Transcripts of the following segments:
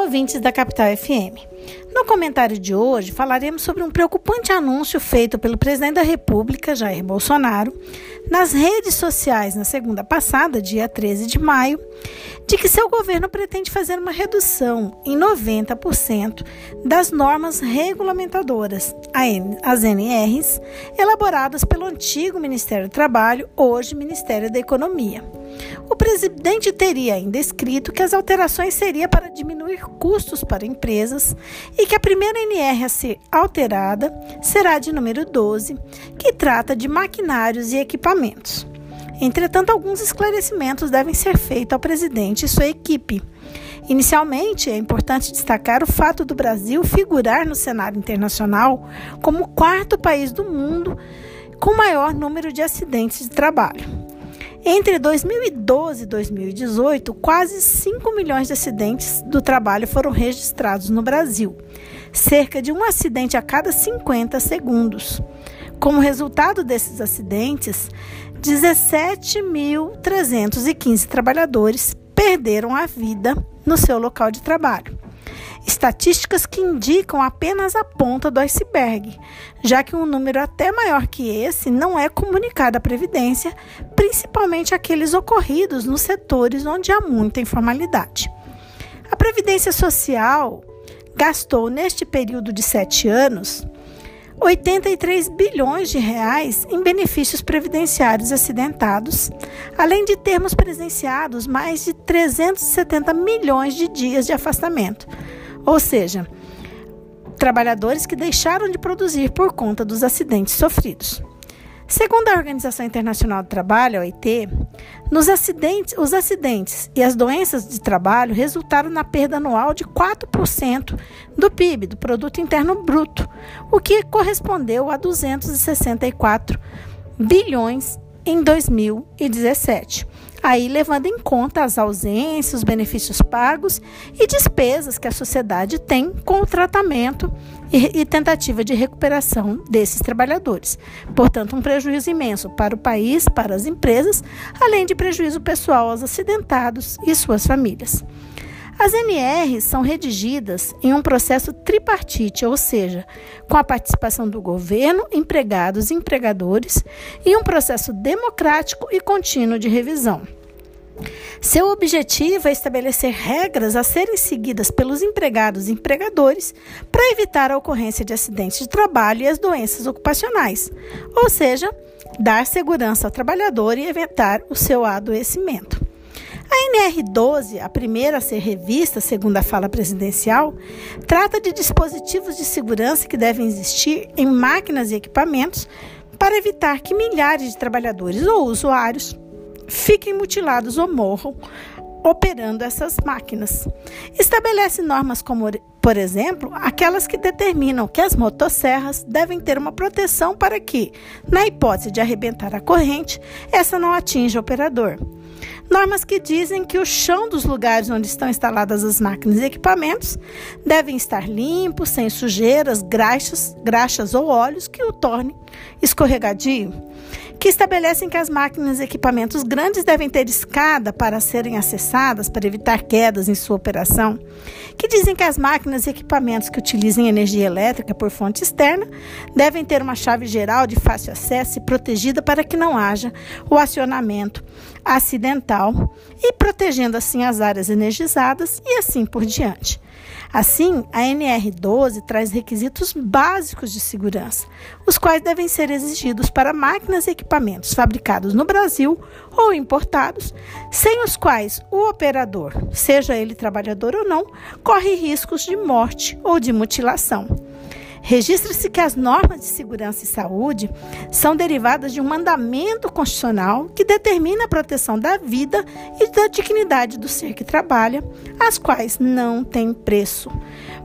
Ouvintes da Capital FM. No comentário de hoje, falaremos sobre um preocupante anúncio feito pelo presidente da República, Jair Bolsonaro, nas redes sociais na segunda passada, dia 13 de maio, de que seu governo pretende fazer uma redução em 90% das normas regulamentadoras, as NRs, elaboradas pelo antigo Ministério do Trabalho, hoje Ministério da Economia. O presidente teria ainda escrito que as alterações seriam para diminuir custos para empresas e que a primeira NR a ser alterada será de número 12, que trata de maquinários e equipamentos. Entretanto, alguns esclarecimentos devem ser feitos ao presidente e sua equipe. Inicialmente, é importante destacar o fato do Brasil figurar no cenário internacional como o quarto país do mundo com maior número de acidentes de trabalho. Entre 2012 e 2018, quase 5 milhões de acidentes do trabalho foram registrados no Brasil, cerca de um acidente a cada 50 segundos. Como resultado desses acidentes, 17.315 trabalhadores perderam a vida no seu local de trabalho. Estatísticas que indicam apenas a ponta do iceberg, já que um número até maior que esse não é comunicado à Previdência, principalmente aqueles ocorridos nos setores onde há muita informalidade. A Previdência Social gastou neste período de sete anos 83 bilhões de reais em benefícios previdenciários acidentados, além de termos presenciados mais de 370 milhões de dias de afastamento, ou seja, trabalhadores que deixaram de produzir por conta dos acidentes sofridos. Segundo a Organização Internacional do Trabalho, a OIT, nos acidentes, os acidentes e as doenças de trabalho resultaram na perda anual de 4% do PIB, do Produto Interno Bruto, o que correspondeu a 264 bilhões em 2017. Aí levando em conta as ausências, os benefícios pagos e despesas que a sociedade tem com o tratamento e, e tentativa de recuperação desses trabalhadores. Portanto, um prejuízo imenso para o país, para as empresas, além de prejuízo pessoal aos acidentados e suas famílias. As NRs são redigidas em um processo tripartite, ou seja, com a participação do governo, empregados e empregadores, e um processo democrático e contínuo de revisão. Seu objetivo é estabelecer regras a serem seguidas pelos empregados e empregadores para evitar a ocorrência de acidentes de trabalho e as doenças ocupacionais, ou seja, dar segurança ao trabalhador e evitar o seu adoecimento. A NR12, a primeira a ser revista, segundo a fala presidencial, trata de dispositivos de segurança que devem existir em máquinas e equipamentos para evitar que milhares de trabalhadores ou usuários fiquem mutilados ou morram operando essas máquinas. Estabelece normas como, por exemplo, aquelas que determinam que as motosserras devem ter uma proteção para que, na hipótese de arrebentar a corrente, essa não atinja o operador. Normas que dizem que o chão dos lugares onde estão instaladas as máquinas e equipamentos devem estar limpos, sem sujeiras, graxas, graxas ou óleos que o tornem escorregadio. Que estabelecem que as máquinas e equipamentos grandes devem ter escada para serem acessadas para evitar quedas em sua operação. Que dizem que as máquinas e equipamentos que utilizem energia elétrica por fonte externa devem ter uma chave geral de fácil acesso e protegida para que não haja o acionamento acidental e protegendo assim as áreas energizadas e assim por diante. Assim, a NR12 traz requisitos básicos de segurança, os quais devem ser exigidos para máquinas e equipamentos fabricados no Brasil ou importados, sem os quais o operador, seja ele trabalhador ou não, corre riscos de morte ou de mutilação. Registra-se que as normas de segurança e saúde são derivadas de um mandamento constitucional que determina a proteção da vida e da dignidade do ser que trabalha, as quais não têm preço.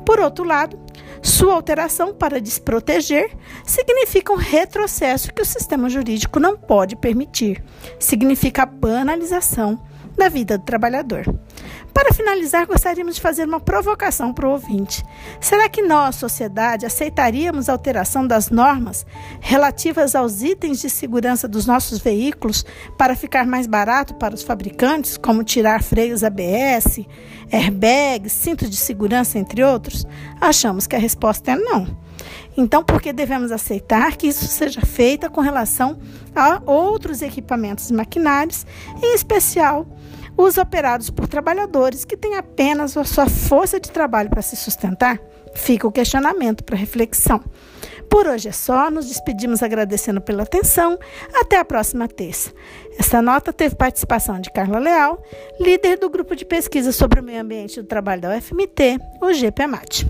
Por outro lado, sua alteração para desproteger significa um retrocesso que o sistema jurídico não pode permitir. Significa a banalização da vida do trabalhador. Para finalizar, gostaríamos de fazer uma provocação para o ouvinte. Será que nós, sociedade, aceitaríamos a alteração das normas relativas aos itens de segurança dos nossos veículos para ficar mais barato para os fabricantes, como tirar freios ABS, airbags, cinto de segurança, entre outros? Achamos que a resposta é não. Então, por que devemos aceitar que isso seja feito com relação a outros equipamentos e maquinários, em especial os operados por trabalhadores que têm apenas a sua força de trabalho para se sustentar? Fica o questionamento para reflexão. Por hoje é só, nos despedimos agradecendo pela atenção. Até a próxima terça. Esta nota teve participação de Carla Leal, líder do grupo de pesquisa sobre o meio ambiente do trabalho da UFMT, o GPMAT.